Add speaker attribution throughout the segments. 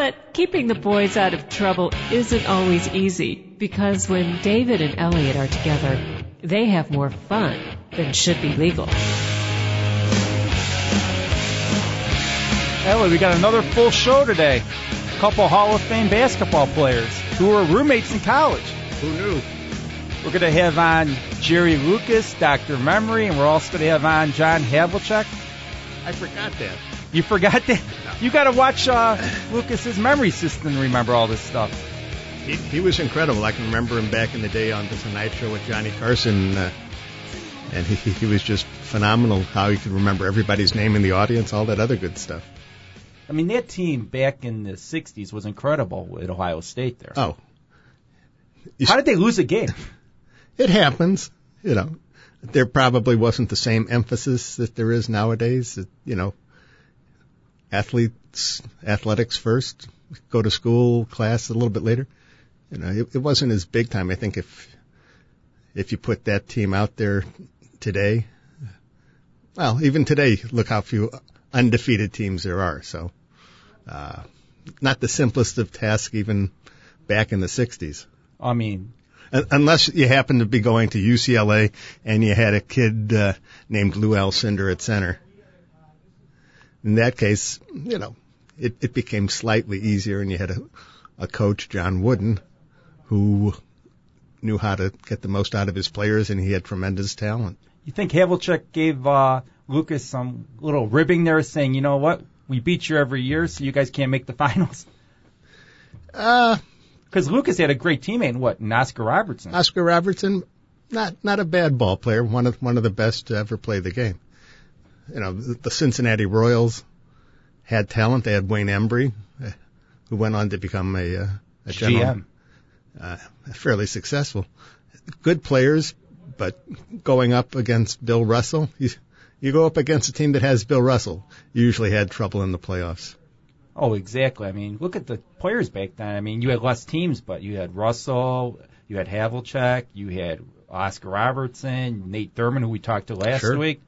Speaker 1: But keeping the boys out of trouble isn't always easy because when David and Elliot are together, they have more fun than should be legal.
Speaker 2: Elliot, we got another full show today. A couple Hall of Fame basketball players who were roommates in college.
Speaker 3: Who knew?
Speaker 2: We're going to have on Jerry Lucas, Dr. Memory, and we're also going to have on John Havlicek.
Speaker 3: I forgot that.
Speaker 2: You forgot that? You got to watch uh, Lucas's memory system to remember all this stuff.
Speaker 3: He, he was incredible. I can remember him back in the day on the Tonight Show with Johnny Carson, uh, and he, he was just phenomenal. How he could remember everybody's name in the audience, all that other good stuff.
Speaker 2: I mean, that team back in the '60s was incredible at Ohio State. There.
Speaker 3: Oh,
Speaker 2: how did they lose a game?
Speaker 3: It happens, you know. There probably wasn't the same emphasis that there is nowadays. That, you know, athletes, athletics first, go to school, class a little bit later. You know, it, it wasn't as big time. I think if if you put that team out there today, well, even today, look how few undefeated teams there are. So, uh, not the simplest of tasks even back in the 60s.
Speaker 2: I mean,
Speaker 3: unless you happen to be going to UCLA and you had a kid uh, named Lou Alcindor at center. In that case, you know, it, it became slightly easier, and you had a, a coach, John Wooden, who knew how to get the most out of his players, and he had tremendous talent.
Speaker 2: You think Havlicek gave uh, Lucas some little ribbing there, saying, "You know what? We beat you every year, so you guys can't make the finals."
Speaker 3: Uh,
Speaker 2: because Lucas had a great teammate, what, in Oscar Robertson.
Speaker 3: Oscar Robertson, not not a bad ball player, one of one of the best to ever play the game. You know, the, the Cincinnati Royals had talent. They had Wayne Embry, who went on to become a, uh, a general,
Speaker 2: GM.
Speaker 3: Uh, fairly successful. Good players, but going up against Bill Russell, you, you go up against a team that has Bill Russell. You usually had trouble in the playoffs.
Speaker 2: Oh, exactly. I mean, look at the players back then. I mean, you had less teams, but you had Russell, you had Havlicek, you had Oscar Robertson, Nate Thurmond, who we talked to last
Speaker 3: sure.
Speaker 2: week.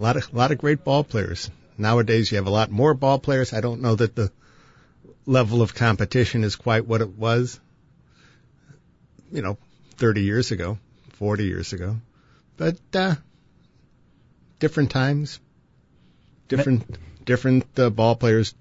Speaker 3: A lot of a lot of great ball players. Nowadays, you have a lot more ball players. I don't know that the level of competition is quite what it was. You know, 30 years ago, 40 years ago, but uh, different times, different different uh, ball players,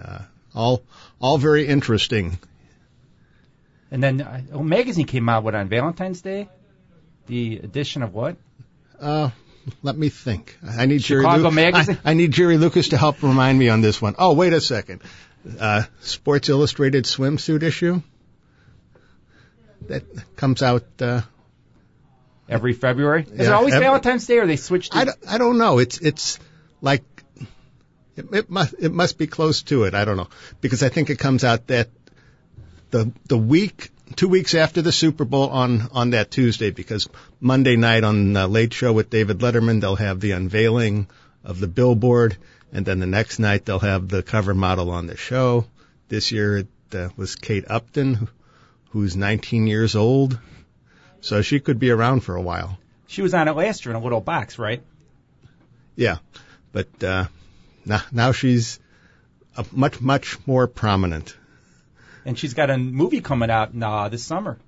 Speaker 3: uh, all all very interesting.
Speaker 2: And then uh, a magazine came out what on Valentine's Day, the edition of what?
Speaker 3: Uh, let me think. I need
Speaker 2: Chicago
Speaker 3: Jerry Lu-
Speaker 2: Magazine.
Speaker 3: I, I, need Jerry Lucas to help remind me on this one. Oh, wait a second. Uh, Sports Illustrated swimsuit issue that comes out. Uh,
Speaker 2: Every February? Is
Speaker 3: yeah,
Speaker 2: it always
Speaker 3: every,
Speaker 2: Valentine's Day, or they switched?
Speaker 3: I don't, I don't know. It's it's like it, it must it must be close to it. I don't know because I think it comes out that the the week two weeks after the Super Bowl on on that Tuesday because Monday night on the Late Show with David Letterman they'll have the unveiling of the billboard and then the next night they'll have the cover model on the show. This year it uh, was Kate Upton, who's 19 years old, so she could be around for a while.
Speaker 2: She was on it last year in a little box, right?
Speaker 3: Yeah, but uh, now now she's a much much more prominent.
Speaker 2: And she's got a movie coming out uh, this summer.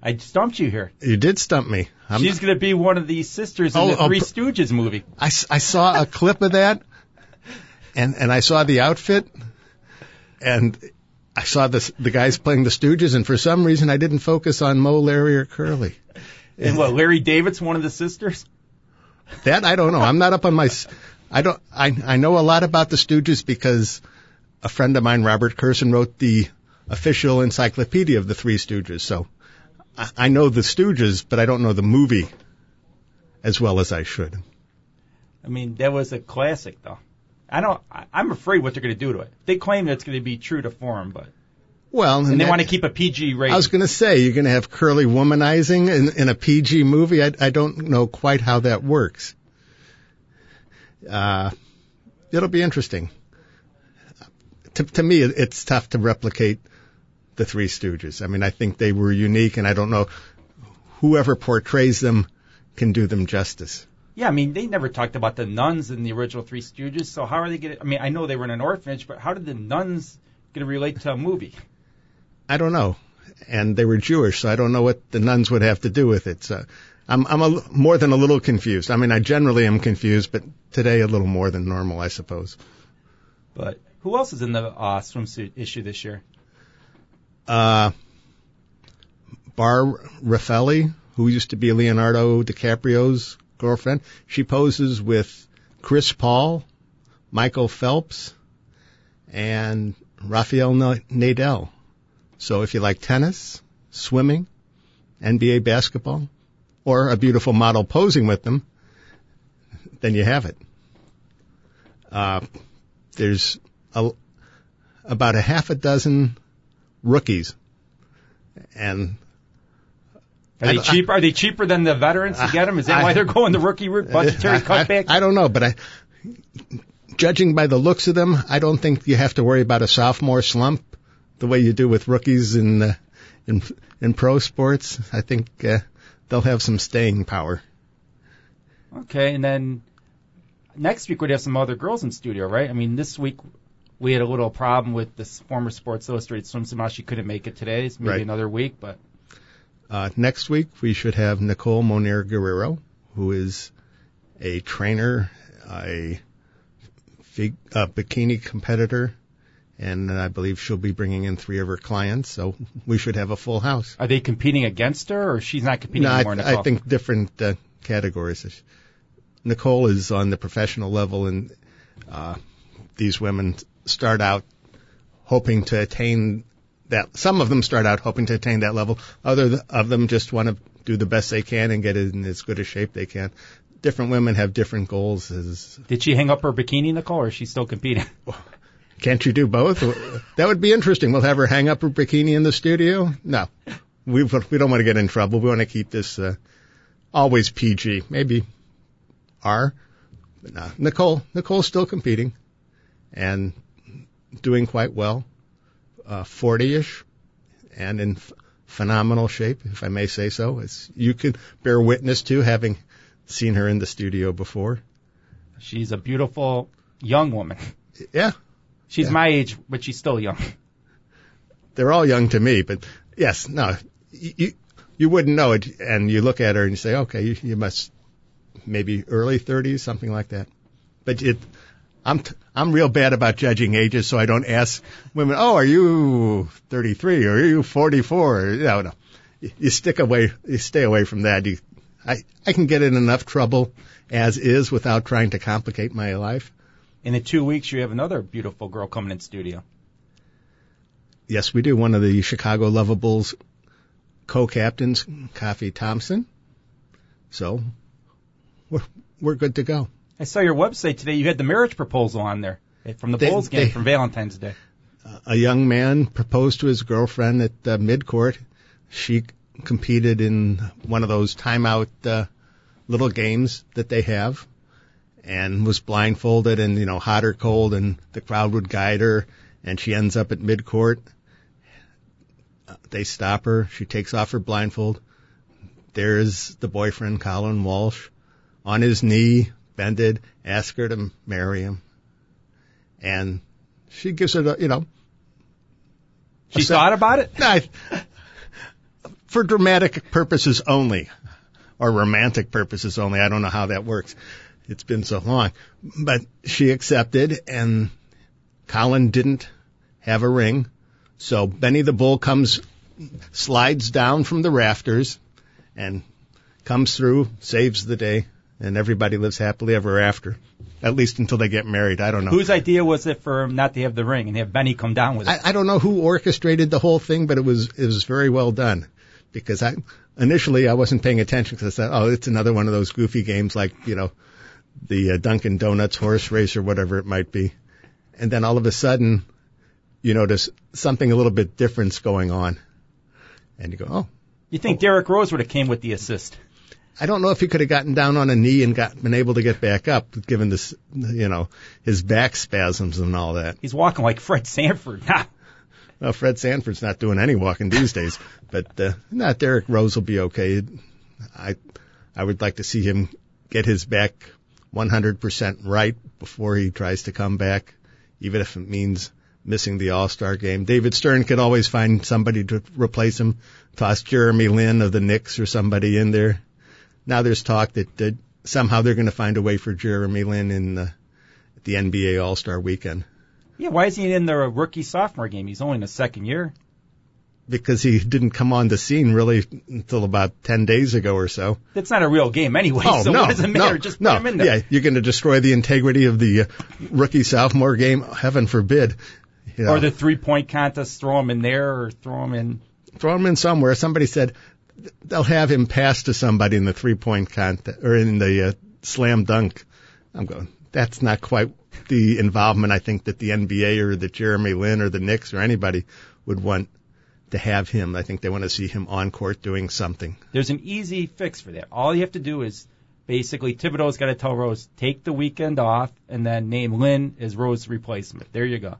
Speaker 2: I stumped you here.
Speaker 3: You did stump me. I'm,
Speaker 2: she's going to be one of the sisters in
Speaker 3: Oh,
Speaker 2: the
Speaker 3: oh,
Speaker 2: Three Stooges movie.
Speaker 3: I saw a clip of that, and and I saw the outfit, and I saw the the guys playing the Stooges, and for some reason I didn't focus on Moe, Larry, or Curly.
Speaker 2: And what, Larry David's one of the sisters?
Speaker 3: That I don't know. I'm not up on my. I don't. I I know a lot about the Stooges because a friend of mine, Robert Kurson, wrote the official encyclopedia of the Three Stooges. So I, I know the Stooges, but I don't know the movie as well as I should.
Speaker 2: I mean, that was a classic, though. I don't. I, I'm afraid what they're going to do to it. They claim that it's going to be true to form, but
Speaker 3: Well,
Speaker 2: and they
Speaker 3: that-
Speaker 2: want to keep a PG rating.
Speaker 3: I was going to say you're going to have curly womanizing in, in a PG movie. I, I don't know quite how that works. Uh, it'll be interesting. To, to me, it's tough to replicate the Three Stooges. I mean, I think they were unique, and I don't know whoever portrays them can do them justice.
Speaker 2: yeah, I mean, they never talked about the nuns in the original Three Stooges. So how are they going to? I mean, I know they were in an orphanage, but how did the nuns going to relate to a movie?
Speaker 3: I don't know. And they were Jewish, so I don't know what the nuns would have to do with it. So I'm, I'm a, more than a little confused. I mean, I generally am confused, but today a little more than normal, I suppose.
Speaker 2: But who else is in the uh, swimsuit issue this year?
Speaker 3: Uh, Bar Refaeli, who used to be Leonardo DiCaprio's girlfriend, she poses with Chris Paul, Michael Phelps, and Rafael Nadal. So if you like tennis, swimming, NBA basketball, or a beautiful model posing with them, then you have it. Uh, there's a, about a half a dozen rookies, and
Speaker 2: Are they
Speaker 3: don't-
Speaker 2: cheap? Are they cheaper than the veterans to get them? Is that
Speaker 3: I-
Speaker 2: why they're going the rookie route? Budgetary
Speaker 3: I,
Speaker 2: cutback?
Speaker 3: I, I don't know, but I, judging by the looks of them, I don't think you have to worry about a sophomore slump the way you do with rookies in uh, in in pro sports. I think uh, they'll have some staying power.
Speaker 2: Okay, and then next week we'd have some other girls in studio, right? I mean, this week we had a little problem with this former Sports Illustrated model. She couldn't make it today. It's maybe
Speaker 3: Right.
Speaker 2: another week, but
Speaker 3: Uh, next week we should have Nicole Monir Guerrero, who is a trainer, a, fig, a bikini competitor, and I believe she'll be bringing in three of her clients. So we should have a full house.
Speaker 2: are they competing against her, or she's not competing
Speaker 3: No,
Speaker 2: anymore?
Speaker 3: I,
Speaker 2: Nicole?
Speaker 3: I think different uh, categories. Nicole is on the professional level, and uh, these women start out hoping to attain that. Some of them start out hoping to attain that level. Other of them just want to do the best they can and get in as good a shape they can. Different women have different goals. As
Speaker 2: Did she hang up her bikini, Nicole, or is she still competing?
Speaker 3: can't you do both? that would be interesting. We'll have her hang up her bikini in the studio. No, we we don't want to get in trouble. We want to keep this uh, always PG. Maybe R. But no, Nicole Nicole's still competing and doing quite well, uh, 40ish, and in f- phenomenal shape, if I may say so. As you can bear witness to, having seen her in the studio before.
Speaker 2: She's a beautiful young woman.
Speaker 3: Yeah,
Speaker 2: She's
Speaker 3: Yeah.
Speaker 2: my age, but she's still young.
Speaker 3: they're all young to me, but yes, no, you you, wouldn't know it, and you look at her and you say, okay, you, you must maybe early 30s, something like that. But it, I'm t- I'm real bad about judging ages, so I don't ask women, oh, are you 33 or are you 44? No, no, you, stick away, you stay away from that. You, I I can get in enough trouble as is without trying to complicate my life.
Speaker 2: In the two weeks, you have another beautiful girl coming in studio.
Speaker 3: Yes, we do. One of the Chicago Luvabulls co-captains, Coffee Thompson. So we're we're good to go.
Speaker 2: I saw your website today. You had the marriage proposal on there from the
Speaker 3: They-
Speaker 2: Bulls game
Speaker 3: they-
Speaker 2: from Valentine's Day.
Speaker 3: A young man proposed to his girlfriend at uh, midcourt. She competed in one of those timeout uh, little games that they have, and was blindfolded and you know hot or cold, and the crowd would guide her, and she ends up at midcourt. They stop her. She takes off her blindfold. There's the boyfriend, Colin Walsh, on his knee, bended, ask her to marry him. And she gives it a, you know,
Speaker 2: She thought about it?
Speaker 3: For dramatic purposes only, or romantic purposes only. I don't know how that works. It's been so long. But she accepted, and Colin didn't have a ring. So Benny the Bull comes, slides down from the rafters, and comes through, saves the day, and everybody lives happily ever after. At least until they get married. I don't know.
Speaker 2: Whose idea was it for him not to have the ring and have Benny come down with it?
Speaker 3: I, I don't know who orchestrated the whole thing, but it was it was very well done. Because I initially I wasn't paying attention because I thought, oh, it's another one of those goofy games like you know the uh, Dunkin' Donuts horse race or whatever it might be. And then all of a sudden, you notice something a little bit different's going on, and you go, oh,
Speaker 2: You think Derrick Rose would have came with the assist?
Speaker 3: I don't know if he could have gotten down on a knee and got been able to get back up, given this, you know, his back spasms and all that.
Speaker 2: He's walking like Fred Sanford.
Speaker 3: Well, Fred Sanford's not doing any walking these days, but uh, not Derrick Rose will be okay. I I would like to see him get his back 100% right before he tries to come back, even if it means missing the All-Star game. David Stern could always find somebody to replace him, toss Jeremy Lin of the Knicks or somebody in there. Now there's talk that, that somehow they're going to find a way for Jeremy Lin in the, the NBA All-Star weekend.
Speaker 2: Yeah, why is he in the rookie sophomore game? He's only in his second year.
Speaker 3: because he didn't come on the scene really until about 10 days ago or so.
Speaker 2: That's not a real game anyway,
Speaker 3: Oh,
Speaker 2: so
Speaker 3: no,
Speaker 2: what does it matter?
Speaker 3: no,
Speaker 2: Just put
Speaker 3: no.
Speaker 2: him in there.
Speaker 3: Yeah, you're going to destroy the integrity of the uh, rookie sophomore game. Heaven forbid. You know,
Speaker 2: Or the three point contest, throw him in there or throw him in.
Speaker 3: throw him in somewhere. Somebody said they'll have him pass to somebody in the three point contest or in the uh, slam dunk. I'm going. That's not quite the involvement I think that the NBA or that Jeremy Lin or the Knicks or anybody would want to have him. I think they want to see him on court doing something.
Speaker 2: There's an easy fix for that. All you have to do is basically Thibodeau's got to tell Rose take the weekend off and then name Lin as Rose's replacement. There you go.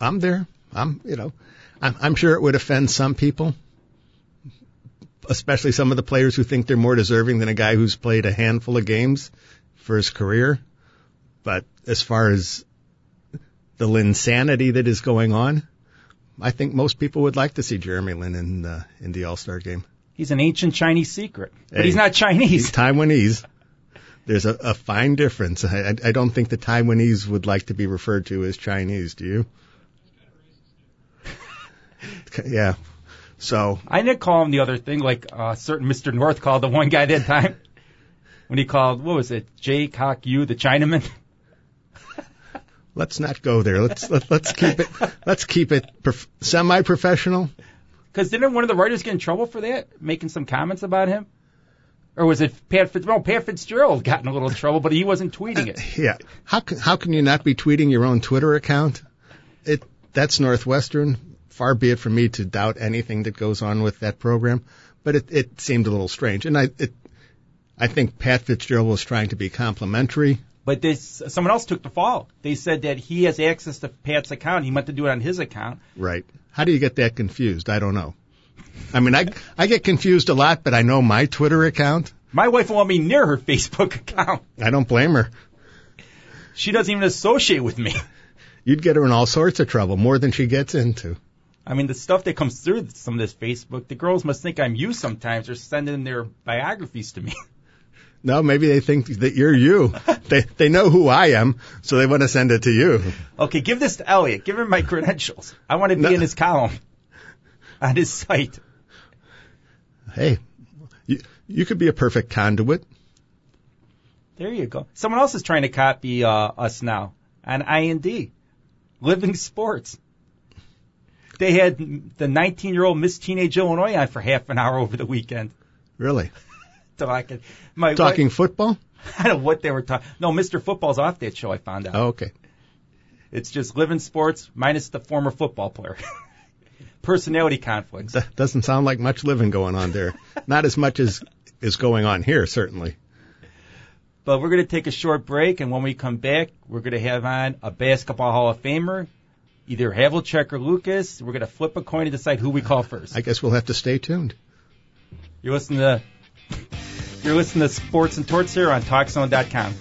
Speaker 3: I'm there. I'm, you know, I'm, I'm sure it would offend some people, especially some of the players who think they're more deserving than a guy who's played a handful of games for his career. But as far as the insanity that is going on, I think most people would like to see Jeremy Lin in uh, in the All Star game.
Speaker 2: He's an ancient Chinese secret, but
Speaker 3: Hey.
Speaker 2: he's not Chinese.
Speaker 3: He's Taiwanese. There's a, a fine difference. I, I I don't think the Taiwanese would like to be referred to as Chinese. Do you? yeah. So
Speaker 2: I didn't call him the other thing like uh, certain Mr. North called the one guy that time when he called what was it Jake Hawk Yu the Chinaman.
Speaker 3: let's not go there. Let's let, let's keep it let's keep it prof- semi-professional.
Speaker 2: Because didn't one of the writers get in trouble for that, making some comments about him? Or was it Pat Fitzgerald? No, Pat Fitzgerald got in a little trouble, but he wasn't tweeting it.
Speaker 3: Yeah. How can how can you not be tweeting your own Twitter account? It that's Northwestern. Far be it from me to doubt anything that goes on with that program, but it it seemed a little strange, and I it I think Pat Fitzgerald was trying to be complimentary.
Speaker 2: But this, someone else took the fall. They said that he has access to Pat's account. He meant to do it on his account.
Speaker 3: Right. How do you get that confused? I don't know. I mean, I I get confused a lot, but I know my Twitter account.
Speaker 2: My wife won't let me near her Facebook account.
Speaker 3: I don't blame her.
Speaker 2: She doesn't even associate with me.
Speaker 3: You'd get her in all sorts of trouble, more than she gets into.
Speaker 2: I mean, the stuff that comes through some of this Facebook, the girls must think I'm you sometimes. They're sending their biographies to me.
Speaker 3: No, maybe they think that you're you. they they know who I am, so they want to send it to you.
Speaker 2: Okay, give this to Elliot. Give him my credentials. I want to be
Speaker 3: No.
Speaker 2: in his column on his site.
Speaker 3: Hey, you you could be a perfect conduit.
Speaker 2: There you go. Someone else is trying to copy uh, us now on IND, Living Sports. They had the 19-year-old Miss Teenage Illinois on for half an hour over the weekend
Speaker 3: Really?
Speaker 2: talking. My
Speaker 3: Talking football?
Speaker 2: I don't know what they were talking. No, Mr. Football's off that show. I found out.
Speaker 3: Oh, okay.
Speaker 2: It's just living sports minus the former football player. Personality conflicts.
Speaker 3: That doesn't sound like much living going on there. Not as much as is going on here, certainly.
Speaker 2: But we're going to take a short break, and when we come back, we're going to have on a basketball Hall of Famer, either Havlicek or Lucas. We're going to flip a coin to decide who we call first.
Speaker 3: I guess we'll have to stay tuned.
Speaker 2: You're listening to you're listening to Sports and Torts here on TalkZone.com.